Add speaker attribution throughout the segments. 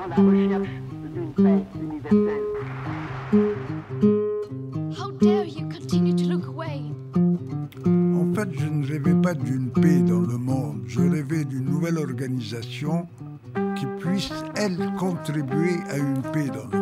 Speaker 1: dans la recherche d'une paix universelle.
Speaker 2: How dare you continue to look away?
Speaker 3: En fait, je ne rêvais pas d'une paix dans le monde, je rêvais d'une nouvelle organisation qui puisse, elle, contribuer à une paix dans le monde.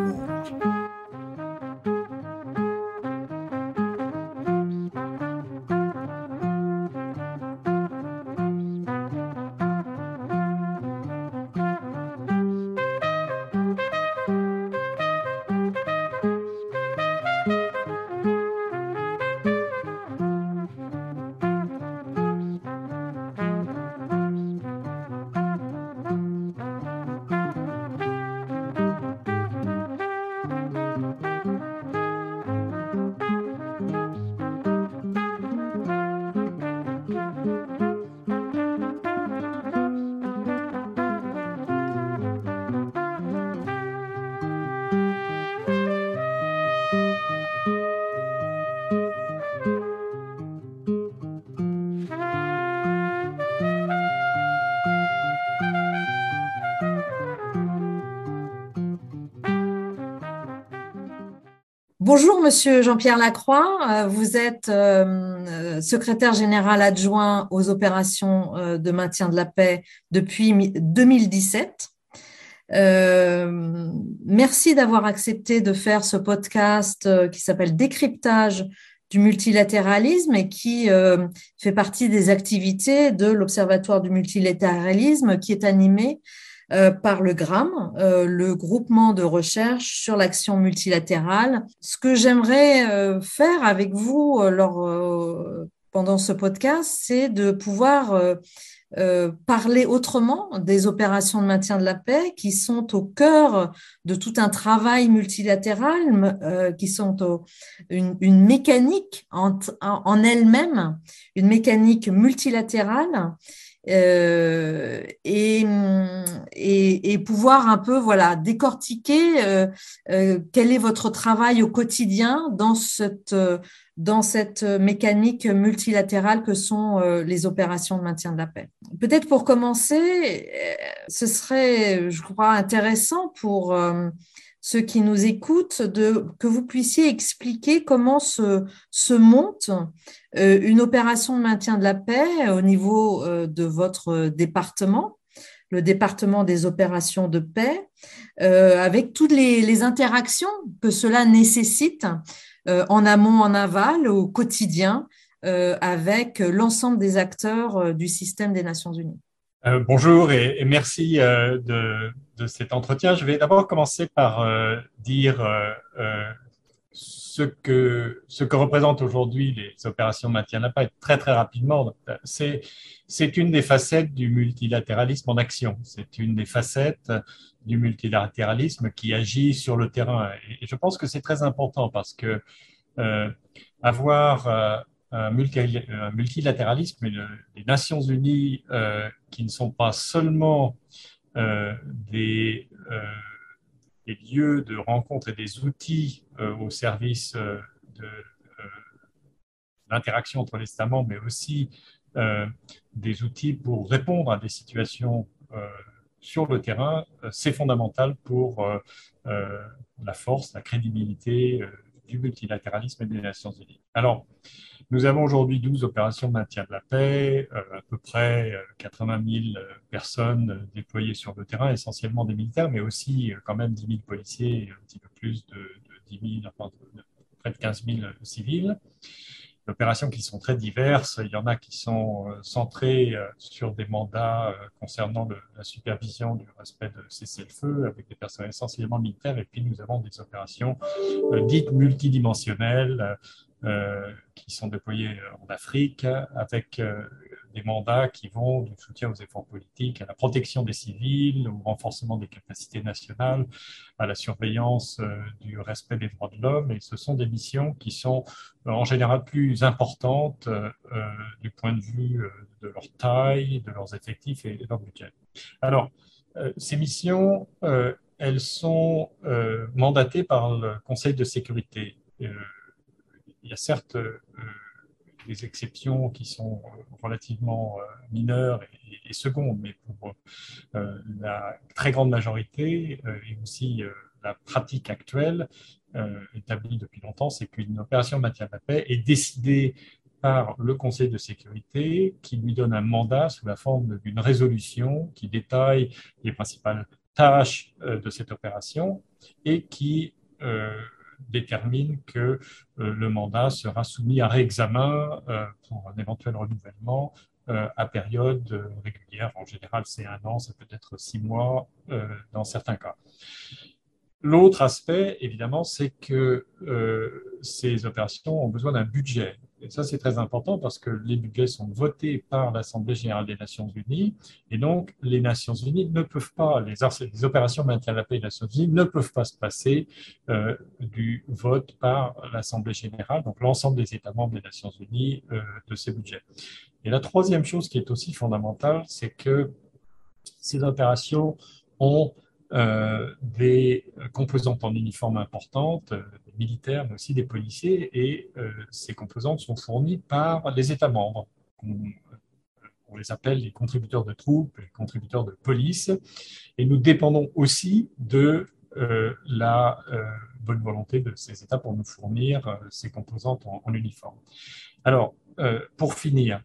Speaker 4: Bonjour, monsieur Jean-Pierre Lacroix. Euh, vous êtes euh, euh, secrétaire général adjoint aux opérations de maintien de la paix depuis 2017. merci d'avoir accepté de faire ce podcast qui s'appelle Décryptage du multilatéralisme et qui fait partie des activités de l'Observatoire du multilatéralisme qui est animé euh, par le GRAM, euh, le groupement de recherche sur l'action multilatérale. Ce que j'aimerais euh, faire avec vous pendant ce podcast, c'est de pouvoir parler autrement des opérations de maintien de la paix qui sont au cœur de tout un travail multilatéral, qui sont une, mécanique en elle-même, une mécanique multilatérale euh, et, pouvoir un peu voilà décortiquer euh, euh, quel est votre travail au quotidien dans cette dans cette mécanique multilatérale que sont les opérations de maintien de la paix. Peut-être pour commencer, ce serait, je crois, intéressant pour ceux qui nous écoutent, de, que vous puissiez expliquer comment se, monte euh, une opération de maintien de la paix au niveau euh, de votre département, le département des opérations de paix, euh, avec toutes les, interactions que cela nécessite en amont, en aval, au quotidien, avec l'ensemble des acteurs du système des Nations Unies.
Speaker 5: Bonjour et merci de de cet entretien. Je vais d'abord commencer par euh, dire euh, euh, ce, que, ce représentent aujourd'hui les opérations de maintien paix très très rapidement. C'est, c'est une des facettes du multilatéralisme en action. C'est une des facettes du multilatéralisme qui agit sur le terrain. Et je pense que c'est très important parce que avoir un, multilatéralisme les Nations Unies qui ne sont pas seulement euh, des, euh, des, lieux de rencontre et des outils euh, au service de l'interaction entre les États membres, mais aussi des outils pour répondre à des situations sur le terrain, c'est fondamental pour la force, la crédibilité du multilatéralisme et des Nations Unies. Alors, nous avons aujourd'hui 12 opérations de maintien de la paix, euh, à peu près 80 euh, 000 euh, personnes déployées sur le terrain, essentiellement des militaires, mais aussi quand même 10 000 policiers et un petit peu plus de, 10 000, enfin, près de 15 000 civils opérations qui sont très diverses. Il y en a qui sont centrées sur des mandats concernant la supervision du respect de cessez-le-feu avec des personnes essentiellement militaires. Et puis nous avons des opérations dites multidimensionnelles euh, qui sont déployés en Afrique avec euh, des mandats qui vont du soutien aux efforts politiques, à la protection des civils, au renforcement des capacités nationales, à la surveillance euh, du respect des droits de l'homme. Et ce sont des missions qui sont en général plus importantes du point de vue de leur taille, de leurs effectifs et de leur budget. Alors, ces missions, elles sont mandatées par le Conseil de sécurité il y a certes euh, des exceptions qui sont relativement mineures et, secondes, mais pour la très grande majorité et aussi la pratique actuelle établie depuis longtemps, c'est qu'une opération de maintien de la paix est décidée par le Conseil de sécurité qui lui donne un mandat sous la forme d'une résolution qui détaille les principales tâches euh, de cette opération et qui euh, détermine que euh, le mandat sera soumis à réexamen pour un éventuel renouvellement à période régulière. En général, c'est un an, ça peut être six mois dans certains cas. L'autre aspect, évidemment, c'est que ces opérations ont besoin d'un budget. Et ça, c'est très important parce que les budgets sont votés par l'Assemblée générale des Nations unies. Et donc, les Nations unies ne peuvent pas, les, les opérations maintien de la paix des Nations unies ne peuvent pas se passer euh, du vote par l'Assemblée générale, donc l'ensemble des États membres des Nations unies, euh, de ces budgets. Et la troisième chose qui est aussi fondamentale, c'est que ces opérations ont euh, des composantes en uniforme importantes, militaires, mais aussi des policiers, et euh, ces composantes sont fournies par les États membres. On, les appelle les contributeurs de troupes, les contributeurs de police, et nous dépendons aussi de la bonne volonté de ces États pour nous fournir ces composantes en, uniforme. Alors, pour finir,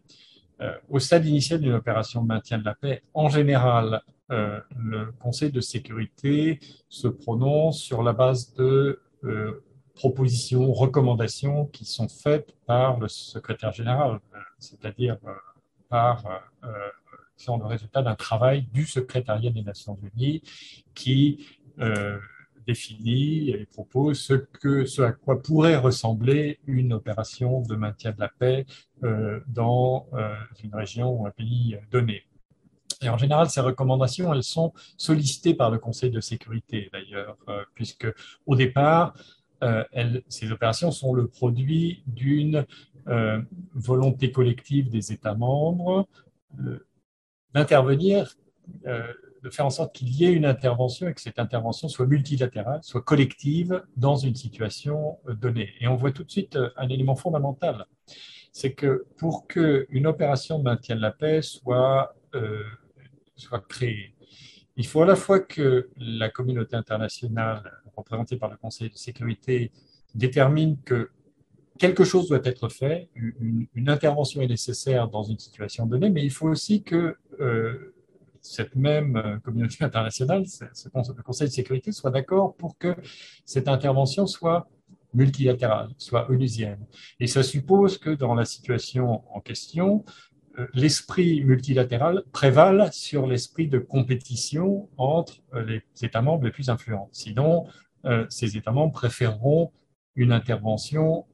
Speaker 5: au stade initial d'une opération de maintien de la paix, en général, euh, le Conseil de sécurité se prononce sur la base de euh, propositions, recommandations qui sont faites par le secrétaire général, euh, c'est-à-dire par qui sont le résultat d'un travail du secrétariat des Nations Unies qui définit et propose ce, à quoi pourrait ressembler une opération de maintien de la paix dans une région ou un pays donné. Et en général, ces recommandations, elles sont sollicitées par le Conseil de sécurité, d'ailleurs, euh, puisque au départ, euh, ces opérations sont le produit d'une euh, volonté collective des États membres d'intervenir, de faire en sorte qu'il y ait une intervention et que cette intervention soit multilatérale, soit collective dans une situation donnée. Et on voit tout de suite un élément fondamental, c'est que pour qu'une opération de maintien de la paix soit soit créé. Il faut à la fois que la communauté internationale, représentée par le Conseil de sécurité, détermine que quelque chose doit être fait, une, intervention est nécessaire dans une situation donnée, mais il faut aussi que euh, cette même communauté internationale, le Conseil de sécurité, soit d'accord pour que cette intervention soit multilatérale, soit onusienne. Et ça suppose que dans la situation en question, euh, l'esprit multilatéral prévale sur l'esprit de compétition entre euh, les États membres les plus influents. Sinon, euh, ces États membres préféreront une intervention,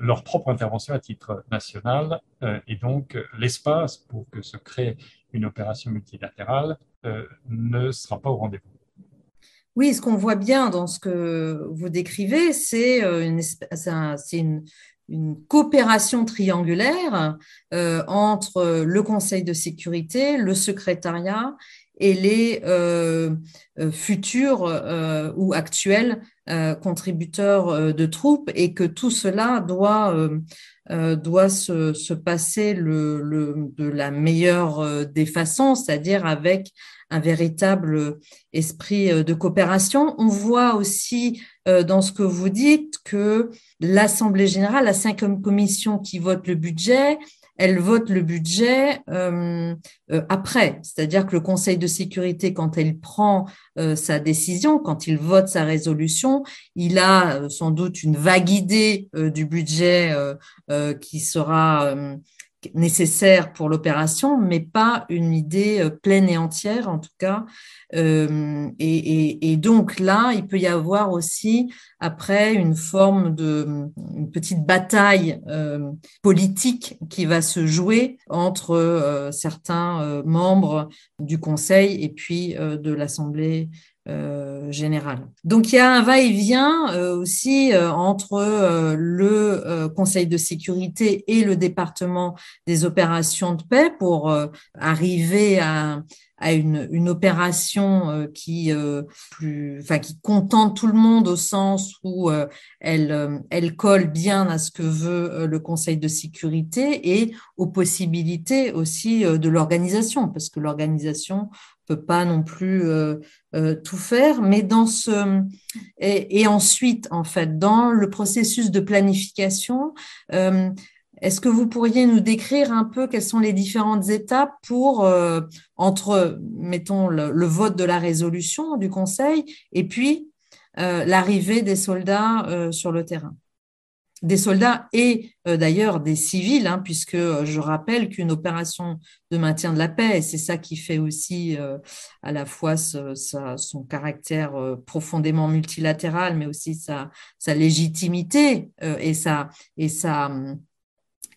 Speaker 5: leur propre intervention à titre national, et donc l'espace pour que se crée une opération multilatérale ne sera pas au rendez-vous.
Speaker 4: Oui, ce qu'on voit bien dans ce que vous décrivez, c'est une, une, coopération triangulaire euh, entre le Conseil de sécurité, le secrétariat et les euh, euh, futurs ou actuels contributeurs de troupes et que tout cela doit, doit se, se passer le, le, de la meilleure des façons, c'est-à-dire avec un véritable esprit euh, de coopération. On voit aussi euh, dans ce que vous dites que l'Assemblée générale, la cinquième commission qui vote le budget, elle vote le budget euh, après, c'est-à-dire que le Conseil de sécurité, quand elle prend sa décision, quand il vote sa résolution, il a sans doute une vague idée du budget qui sera nécessaire pour l'opération, mais pas une idée euh, pleine et entière, en tout cas. Euh, et, donc là, il peut y avoir aussi, après, une forme de petite bataille euh, politique qui va se jouer entre certains membres du Conseil et puis de l'Assemblée euh, général. Donc il y a un va-et-vient euh, aussi euh, entre le Conseil de sécurité et le département des opérations de paix pour arriver à, à une, une opération euh, qui, euh, plus, enfin, qui contente tout le monde au sens où euh, elle, elle colle bien à ce que veut le Conseil de sécurité et aux possibilités aussi de l'organisation, parce que l'organisation peut pas non plus tout faire, mais dans ce et, et, ensuite en fait dans le processus de planification, est-ce que vous pourriez nous décrire un peu quelles sont les différentes étapes pour, euh, entre, mettons, le, vote de la résolution du Conseil et puis euh, l'arrivée des soldats euh, sur le terrain? Des soldats et d'ailleurs des civils, hein, puisque je rappelle qu'une opération de maintien de la paix, c'est ça qui fait aussi à la fois son caractère profondément multilatéral, mais aussi sa, légitimité et sa, et sa hum,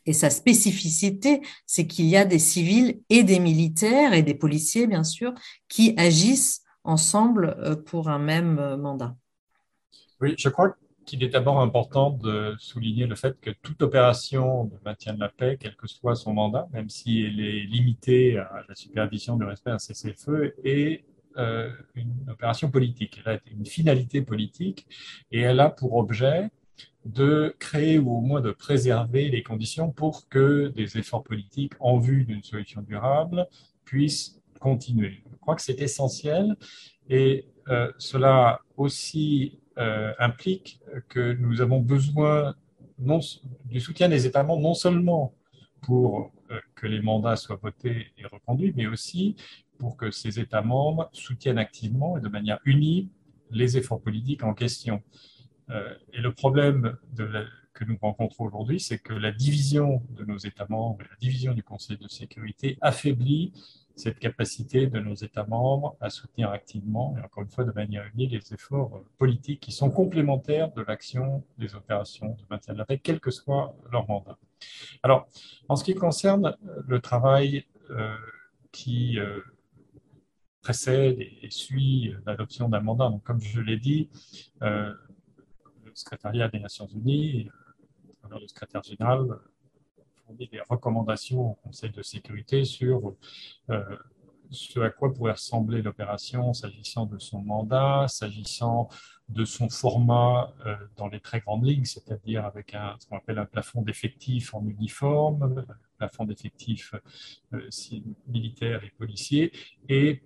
Speaker 4: et sa spécificité, c'est qu'il y a des civils et des militaires et des policiers, bien sûr, qui agissent ensemble euh, pour un même euh, mandat.
Speaker 5: Oui, je crois qu'il est d'abord important de souligner le fait que toute opération de maintien de la paix, quel que soit son mandat, même si elle est limitée à la supervision du respect d'un cessez-le-feu, est euh, une opération politique. Elle a une finalité politique et elle a pour objet de créer ou au moins de préserver les conditions pour que des efforts politiques en vue d'une solution durable puissent continuer. Je crois que c'est essentiel et euh, cela aussi euh, implique que nous avons besoin du soutien des États membres non seulement pour euh, que les mandats soient votés et reconduits, mais aussi pour que ces États membres soutiennent activement et de manière unie les efforts politiques en question. Euh, et le problème que nous rencontrons aujourd'hui, c'est que la division de nos États membres, la division du Conseil de sécurité affaiblit cette capacité de nos États membres à soutenir activement, et encore une fois de manière unie, les efforts politiques qui sont complémentaires de l'action des opérations de maintien de la paix, quel que soit leur mandat. Alors, en ce qui concerne le travail euh, qui euh, précède et, suit l'adoption d'un mandat, donc comme je l'ai dit, le secrétariat des Nations Unies, alors le secrétaire général, fournit des recommandations au Conseil de sécurité sur euh, ce à quoi pourrait ressembler l'opération s'agissant de son mandat, s'agissant de son format euh, dans les très grandes lignes, c'est-à-dire avec un, ce qu'on appelle un plafond d'effectifs en uniforme, un plafond d'effectifs euh, militaires et policiers, et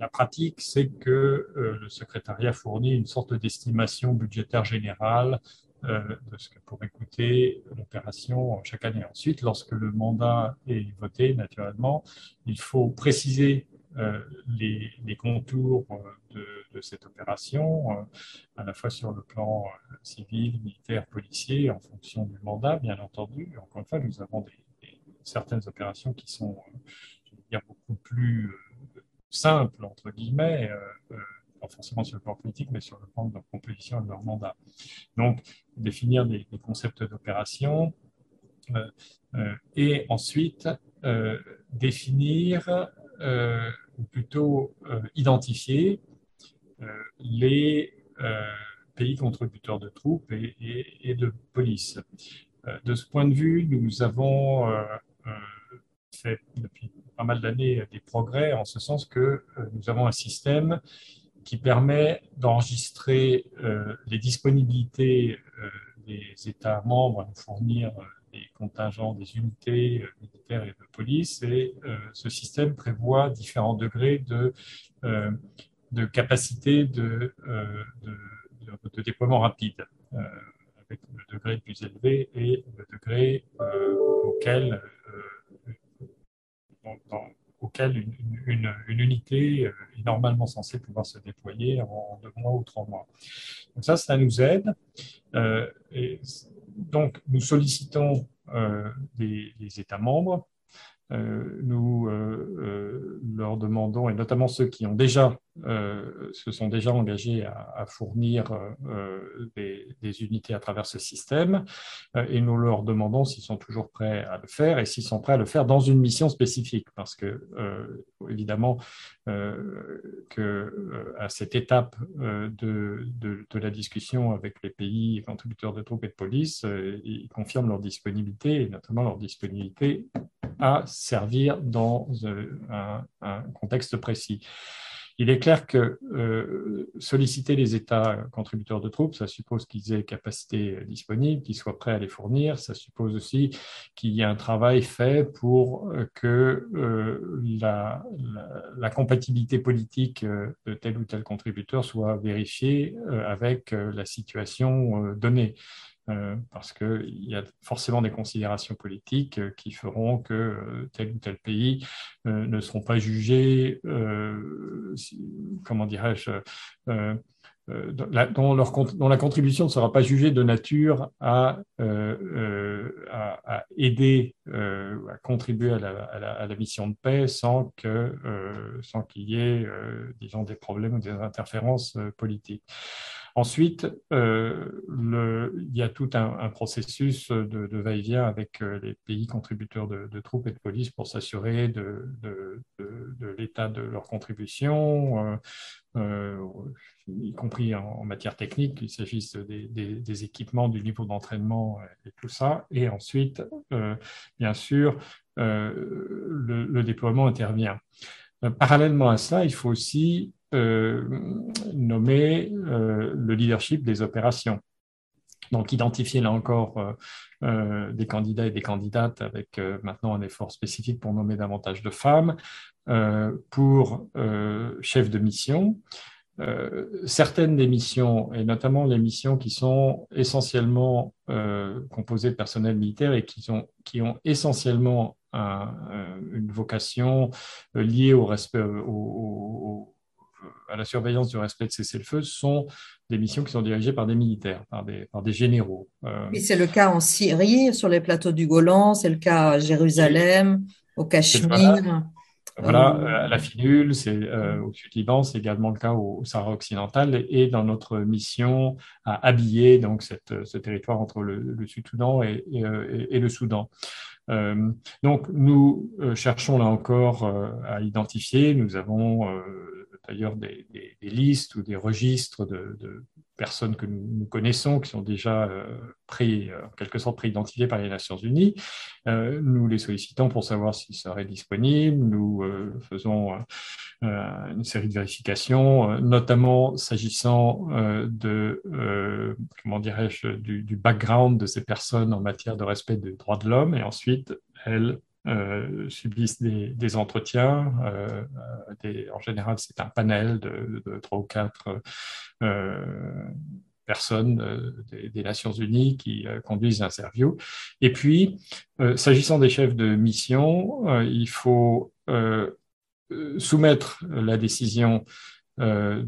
Speaker 5: la pratique, c'est que euh, le secrétariat fournit une sorte d'estimation budgétaire générale euh, de ce que pourrait coûter l'opération chaque année. Ensuite, lorsque le mandat est voté, naturellement, il faut préciser euh, les, contours de, cette opération, à la fois sur le plan civil, militaire, policier, en fonction du mandat, bien entendu. Encore une fois, nous avons certaines opérations qui sont, je veux dire, beaucoup plus simple, entre guillemets, euh, euh, pas forcément sur le plan politique, mais sur le plan de leur composition et de leur mandat. Donc, définir des, concepts d'opération euh, et ensuite définir, ou plutôt identifier les pays contributeurs de troupes et, de police. de ce point de vue, nous avons fait depuis pas mal d'années des progrès en ce sens que euh, nous avons un système qui permet d'enregistrer euh, les disponibilités euh, des États membres à nous fournir des contingents, des unités militaires et de police. Et ce système prévoit différents degrés de, de capacité de, de, de, déploiement rapide, avec le degré le plus élevé et le degré auquel auquel une, unité euh, est normalement censée pouvoir se déployer en deux mois ou trois mois. Donc ça, ça nous aide. Euh, donc, nous sollicitons euh, des, États membres. nous leur demandons, et notamment ceux qui ont déjà euh, se sont déjà engagés à, fournir euh, des, unités à travers ce système euh, et nous leur demandons s'ils sont toujours prêts à le faire et s'ils sont prêts à le faire dans une mission spécifique parce que évidemment que à cette étape de, la discussion avec les pays contributeurs de troupes et de police, ils confirment leur disponibilité et notamment leur disponibilité à servir dans un contexte précis. Il est clair que euh, solliciter les États contributeurs de troupes, ça suppose qu'ils aient capacité disponible, qu'ils soient prêts à les fournir. Ça suppose aussi qu'il y ait un travail fait pour euh, que euh, la, compatibilité politique de tel ou tel contributeur soit vérifiée avec la situation donnée. Euh, parce qu'il y a forcément des considérations politiques euh, qui feront que euh, tel ou tel pays ne seront pas jugés, comment dirais-je, dont, la contribution ne sera pas jugée de nature à, aider, à contribuer à la, mission de paix sans qu'il y ait, disons, des problèmes ou des interférences politiques. Ensuite, euh, il y a tout un, processus de, va-et-vient avec euh, les pays contributeurs de, troupes et de police pour s'assurer de, l'état de leur contribution, euh, y compris en, matière technique, qu'il s'agisse des, équipements, du niveau d'entraînement et tout ça. Et ensuite, bien sûr, le, déploiement intervient. Parallèlement à cela, il faut aussi euh, nommer euh, le leadership des opérations. Donc, identifier là encore euh, des candidats et des candidates avec maintenant un effort spécifique pour nommer davantage de femmes, pour chef de mission. certaines des missions, et notamment les missions qui sont essentiellement composées de personnel militaire et qui, sont, qui ont essentiellement une vocation liée au respect, au, à la surveillance du respect de cessez-le-feu sont des missions qui sont dirigées par des militaires, par des, par des généraux.
Speaker 4: Euh, c'est le cas en Syrie, sur les plateaux du Golan, c'est le cas à Jérusalem, au Cachemire.
Speaker 5: Voilà, euh, à la Finule, c'est euh, au Sud-Liban, c'est également le cas au, Sahara occidental et dans notre mission à habiller donc cette, ce territoire entre le, Sud-Soudan et, et, le Soudan. donc, nous cherchons là encore à identifier. Nous avons d'ailleurs des, listes ou des registres de, personnes que nous, connaissons, qui sont déjà euh, pris, euh, en quelque sorte préidentifiées par les Nations Unies. Euh, nous les sollicitons pour savoir s'ils seraient disponibles. Nous faisons une série de vérifications, notamment s'agissant de, comment dirais-je, du, du, background de ces personnes en matière de respect des droits de l'homme. Et ensuite, elles euh, subissent des, entretiens. Euh, en général, c'est un panel de, trois ou quatre euh, personnes des, Nations Unies qui conduisent l'interview. Et puis, s'agissant des chefs de mission, il faut soumettre la décision de,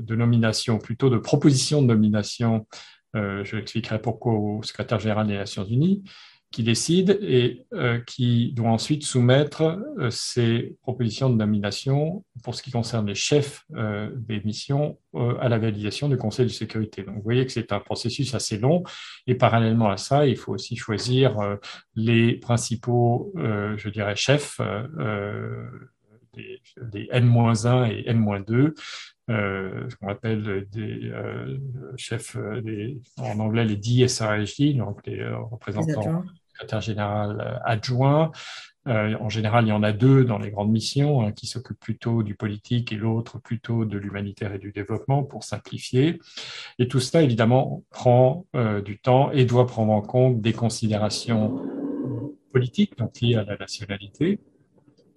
Speaker 5: de, nomination, plutôt de proposition de nomination, je l'expliquerai pourquoi au secrétaire général des Nations Unies, qui décide et euh, qui doit ensuite soumettre euh, ses propositions de nomination pour ce qui concerne les chefs euh, des missions à la validation du Conseil de sécurité. Donc vous voyez que c'est un processus assez long et parallèlement à ça, il faut aussi choisir les principaux, je dirais, chefs des, des N-1 et N-2 euh, ce qu'on appelle des chefs, en anglais les DSRHD, donc les représentants général euh, adjoint. Euh, en général, il y en a deux dans les grandes missions, qui s'occupe plutôt du politique et l'autre plutôt de l'humanitaire et du développement, pour simplifier. Et tout cela, évidemment, prend euh, du temps et doit prendre en compte des considérations politiques, donc liées à la nationalité,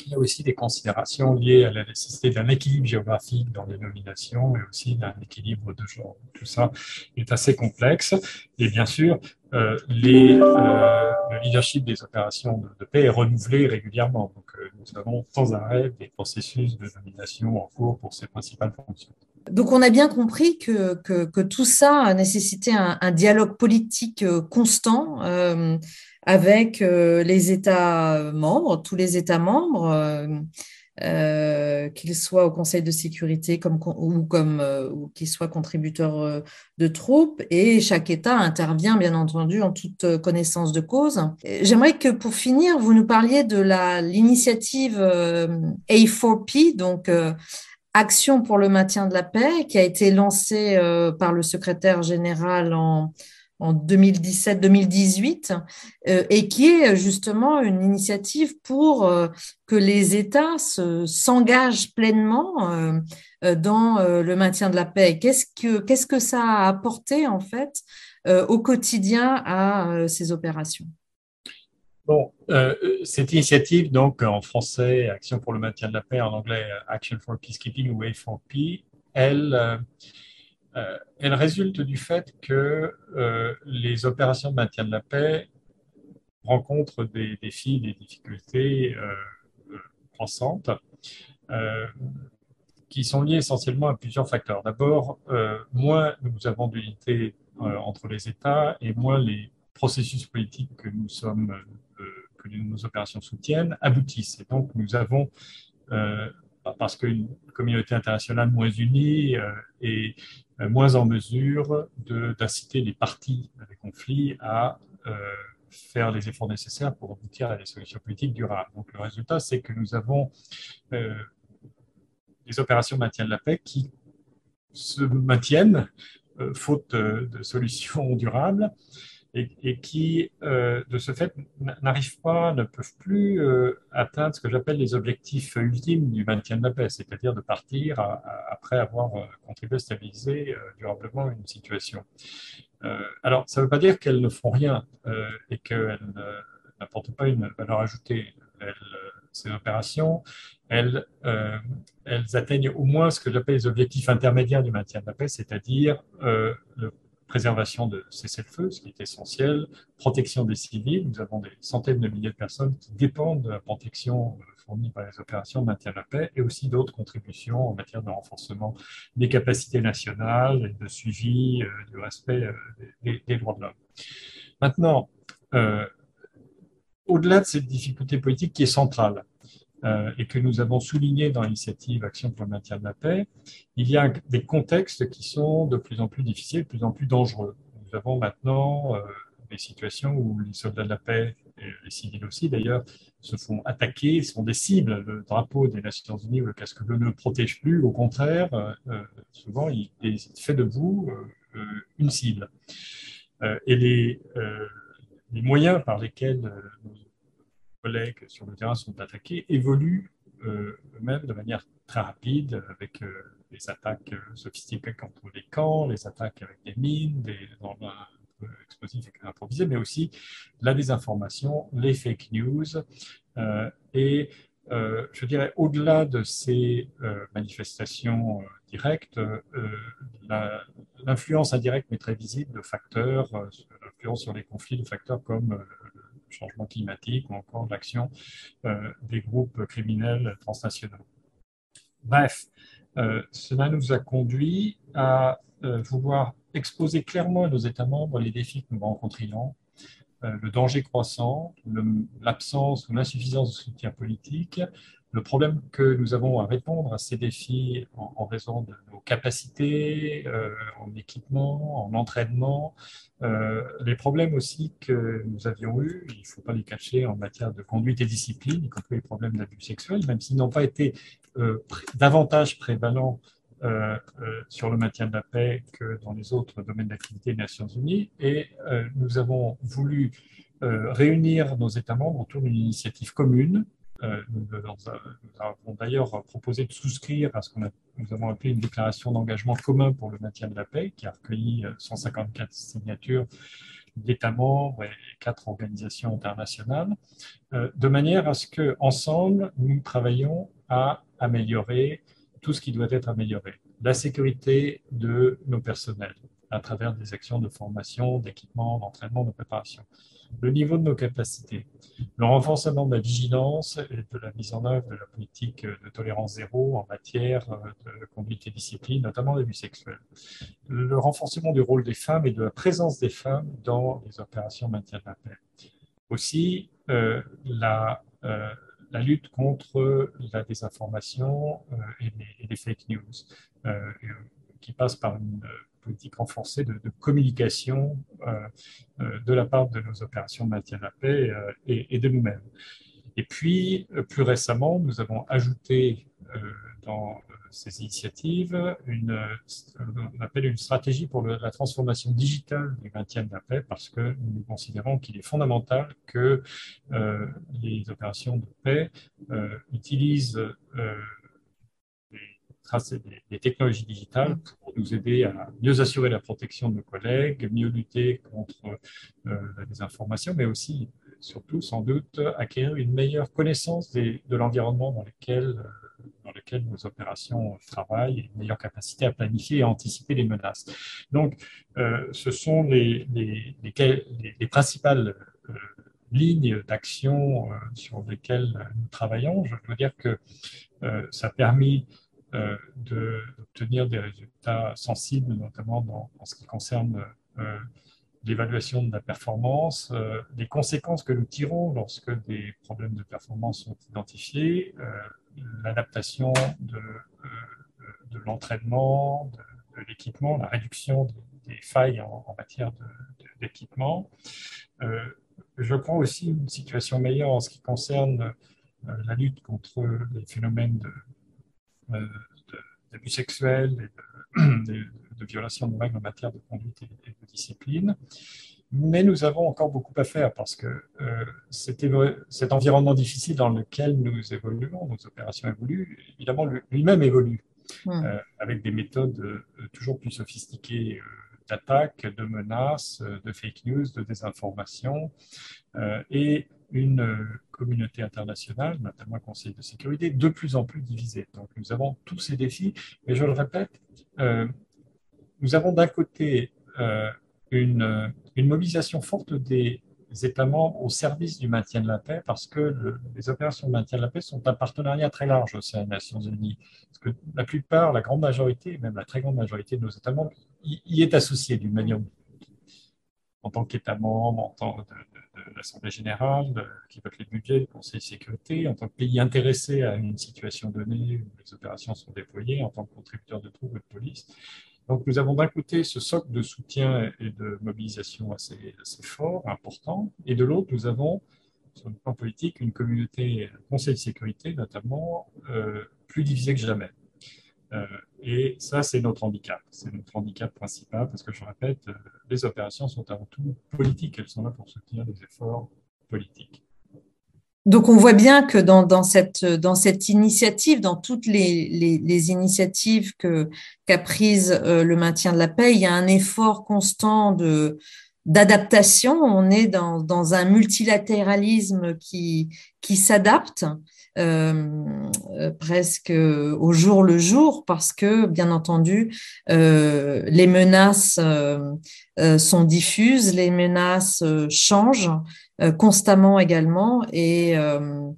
Speaker 5: il y a aussi des considérations liées à la nécessité d'un équilibre géographique dans les nominations et aussi d'un équilibre de genre. Tout ça est assez complexe. Et bien sûr, euh, euh, le leadership des opérations de, paix est renouvelé régulièrement. Donc, euh, nous avons sans arrêt des processus de nomination en cours pour ces principales fonctions.
Speaker 4: Donc, on a bien compris que, tout ça nécessitait un dialogue politique constant avec euh, les États membres, tous les États membres, euh, euh, qu'ils soient au Conseil de sécurité ou, comme, ou qu'ils soient contributeurs de troupes, et chaque État intervient bien entendu en toute connaissance de cause. J'aimerais que pour finir, vous nous parliez de l'initiative A4P, donc Action pour le maintien de la paix, qui a été lancée par le secrétaire général en en 2017-2018 et qui est justement une initiative pour que les États s'engagent pleinement dans le maintien de la paix. Qu'est-ce que, ça a apporté en fait au quotidien à ces opérations?
Speaker 5: Bon, euh, cette initiative, donc en français, Action pour le maintien de la paix, en anglais, Action for Peacekeeping ou A4P, elle, euh, euh, elle résulte du fait que les opérations de maintien de la paix rencontrent des défis, des difficultés croissantes qui sont liées essentiellement à plusieurs facteurs. D'abord, moins nous avons d'unité entre les États et moins les processus politiques que nous sommes que nos opérations soutiennent aboutissent. Et donc, nous avons, euh, parce qu'une communauté internationale moins unie euh, euh, moins en mesure d'inciter les parties des conflits à faire les efforts nécessaires pour aboutir à des solutions politiques durables. Donc, le résultat, c'est que nous avons des opérations de maintien de la paix qui se maintiennent faute de solutions durables et, qui, euh, de ce fait, n'arrivent pas, ne peuvent plus euh, atteindre ce que j'appelle les objectifs ultimes du maintien de la paix, c'est-à-dire de partir après avoir euh, contribué à stabiliser durablement une situation. alors, ça ne veut pas dire qu'elles ne font rien et qu'elles n'apportent pas une valeur ajoutée. ces opérations, elles, atteignent au moins ce que j'appelle les objectifs intermédiaires du maintien de la paix, c'est-à-dire le préservation de cessez-le-feu, ce qui est essentiel, protection des civils. Nous avons des centaines de milliers de personnes qui dépendent de la protection euh, fournie par les opérations de maintien de la paix et aussi d'autres contributions en matière de renforcement des capacités nationales et de suivi euh, du respect euh, des, droits de l'homme. Maintenant, au-delà de cette difficulté politique qui est centrale, euh, et que nous avons souligné dans l'initiative Action pour le maintien de la paix, il y a des contextes qui sont de plus en plus difficiles, de plus en plus dangereux. Nous avons maintenant euh, des situations où les soldats de la paix, et les civils aussi d'ailleurs, se font attaquer, sont des cibles. Le drapeau des Nations Unies ou le casque bleu ne protège plus, au contraire, euh, souvent il, fait de vous une cible. et les, les moyens par lesquels nous collègues sur le terrain sont attaqués évoluent euh, eux-mêmes de manière très rapide avec euh, des attaques euh, sophistiquées contre les camps, les attaques avec des mines, des engins explosifs improvisés, mais aussi la désinformation, les fake news. et je dirais, au-delà de ces manifestations directes, l'influence indirecte mais très visible de facteurs, l'influence sur les conflits de facteurs comme changement climatique ou encore l'action euh, des groupes criminels transnationaux. Bref, euh, cela nous a conduit à euh, vouloir exposer clairement à nos États membres les défis que nous rencontrions, le danger croissant, l'absence ou l'insuffisance de soutien politique, le problème que nous avons à répondre à ces défis en, raison de nos capacités euh, en équipement, en entraînement, euh, les problèmes aussi que nous avions eus, il ne faut pas les cacher en matière de conduite et discipline, y compris les problèmes d'abus sexuels, même s'ils n'ont pas été euh, davantage prévalents sur le maintien de la paix que dans les autres domaines d'activité des Nations Unies. Et nous avons voulu réunir nos États membres autour d'une initiative commune nous, avons d'ailleurs proposé de souscrire à ce que nous avons appelé une déclaration d'engagement commun pour le maintien de la paix, qui a recueilli 154 euh, signatures d'États membres et quatre organisations internationales, euh, de manière à ce que ensemble nous travaillions à améliorer tout ce qui doit être amélioré. La sécurité de nos personnels à travers des actions de formation, d'équipement, d'entraînement, de préparation le niveau de nos capacités, le renforcement de la vigilance et de la mise en œuvre de la politique de tolérance zéro en matière de conduite et discipline, notamment l'abus sexuel, le renforcement du rôle des femmes et de la présence des femmes dans les opérations maintien de la paix. Aussi, euh, la, euh, la, lutte contre la désinformation euh, et, les, et, les, fake news, qui passe par une politique renforcée de, communication euh, euh, de la part de nos opérations de maintien de la paix euh, et, de nous-mêmes. Et puis, plus récemment, nous avons ajouté dans ces initiatives une, on appelle une stratégie pour la transformation digitale du maintien de la paix parce que nous considérons qu'il est fondamental que les opérations de paix utilisent les, technologies digitales pour nous aider à mieux assurer la protection de nos collègues, mieux lutter contre la désinformation, mais aussi surtout sans doute acquérir une meilleure connaissance de l'environnement dans lequel dans lequel nos opérations travaillent et une meilleure capacité à planifier et à anticiper les menaces. Donc, euh, ce sont les, les, les, principales euh, lignes d'action euh, sur lesquelles nous travaillons. Je veux dire que ça a permis d'obtenir des résultats sensibles, notamment dans, en ce qui concerne l'évaluation de la performance, les conséquences que nous tirons lorsque des problèmes de performance sont identifiés, l'adaptation de, euh, de l'entraînement, de, l'équipement, la réduction des, failles en, matière d'équipement. Euh, je crois aussi une situation meilleure en ce qui concerne euh, la lutte contre les phénomènes d'abus sexuels et de, de, violation de règles en matière de conduite et de discipline. Mais nous avons encore beaucoup à faire parce que euh, cet, environnement difficile dans lequel nous évoluons, nos opérations évoluent, évidemment, lui-même évolue euh, avec des méthodes euh, toujours plus sophistiquées d'attaque, de menaces, de fake news, de désinformation et une communauté internationale, notamment un Conseil de sécurité, de plus en plus divisée. Donc nous avons tous ces défis, mais je le répète, nous avons d'un côté une, une mobilisation forte des États membres au service du maintien de la paix, parce que les opérations de maintien de la paix sont un partenariat très large au sein des Nations Unies. Parce que la plupart, la grande majorité, même la très grande majorité de nos États membres, y, est associée d'une manière en tant qu'État membre, en tant que de, l'Assemblée générale, qui vote les budgets, du Conseil de sécurité, en tant que pays intéressé à une situation donnée où les opérations sont déployées, en tant que contributeur de troupes et de police. Donc, nous avons d'un côté ce socle de soutien et de mobilisation assez, fort, important, et de l'autre, nous avons, sur le plan politique, une communauté Conseil de sécurité, notamment, euh, plus divisée que jamais. Euh, et ça, c'est notre handicap. C'est notre handicap principal, parce que je répète, euh, les opérations sont avant tout politiques. Elles sont là pour soutenir les efforts politiques.
Speaker 4: Donc on voit bien que dans, cette, dans cette initiative, dans toutes les, les, initiatives qu'a prises euh, le maintien de la paix, il y a un effort constant d'adaptation. On est dans, dans un multilatéralisme qui, qui s'adapte euh, presque au jour le jour parce que, bien entendu, les menaces sont diffuses, les menaces changent. Euh, constamment également. Et, euh,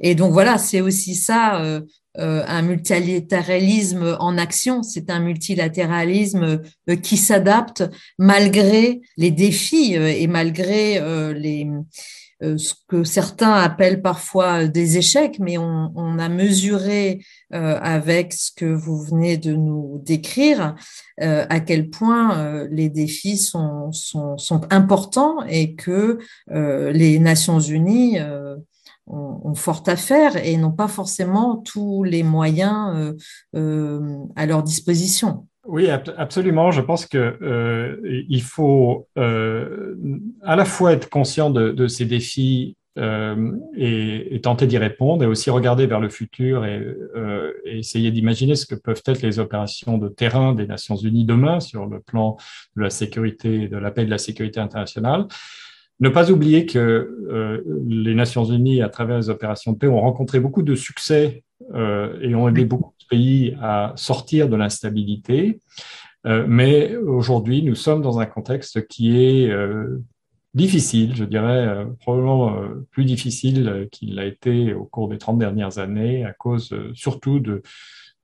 Speaker 4: et donc voilà, c'est aussi ça. Euh, un multilatéralisme en action, c'est un multilatéralisme qui s'adapte malgré les défis et malgré les, ce que certains appellent parfois des échecs, mais on, on a mesuré avec ce que vous venez de nous décrire euh, à quel point euh, les défis sont, sont, sont, importants et que euh, les Nations Unies ont, fort à faire et n'ont pas forcément tous les moyens à leur disposition.
Speaker 5: Oui, absolument. Je pense que il faut à la fois être conscient de, de ces défis euh, et, tenter d'y répondre et aussi regarder vers le futur et, euh, et essayer d'imaginer ce que peuvent être les opérations de terrain des Nations Unies demain sur le plan de la sécurité, de la paix et de la sécurité internationale. Ne pas oublier que euh, les Nations Unies, à travers les opérations de paix, ont rencontré beaucoup de succès euh, et ont aidé beaucoup pays à sortir de l'instabilité. Euh, mais aujourd'hui, nous sommes dans un contexte qui est difficile, je dirais, euh, probablement euh, plus difficile qu'il l'a été au cours des 30 dernières années, à cause euh, surtout de,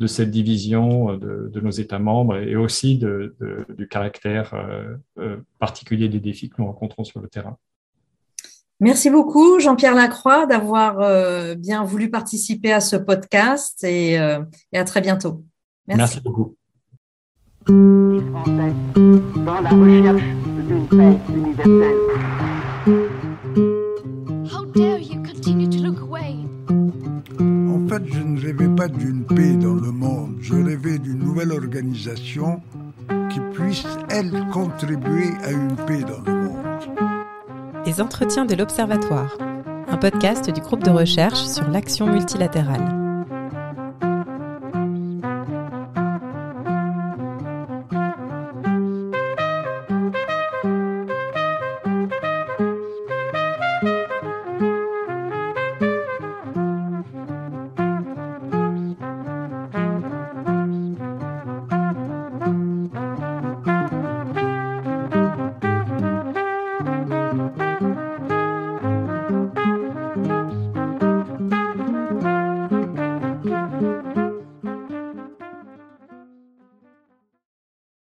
Speaker 5: cette division de, nos États membres et aussi du caractère particulier des défis que nous rencontrons sur le terrain.
Speaker 4: Merci beaucoup, Jean-Pierre Lacroix, d'avoir bien voulu participer à ce podcast et, et à très bientôt.
Speaker 5: Merci, Merci beaucoup.
Speaker 1: dans la recherche d'une paix universelle.
Speaker 2: How dare you continue to look away?
Speaker 3: fait, je ne rêvais pas d'une paix dans le monde, je rêvais d'une nouvelle organisation qui puisse, elle, contribuer à une paix dans le monde.
Speaker 6: Les entretiens de l'Observatoire, un podcast du groupe de recherche sur l'action multilatérale.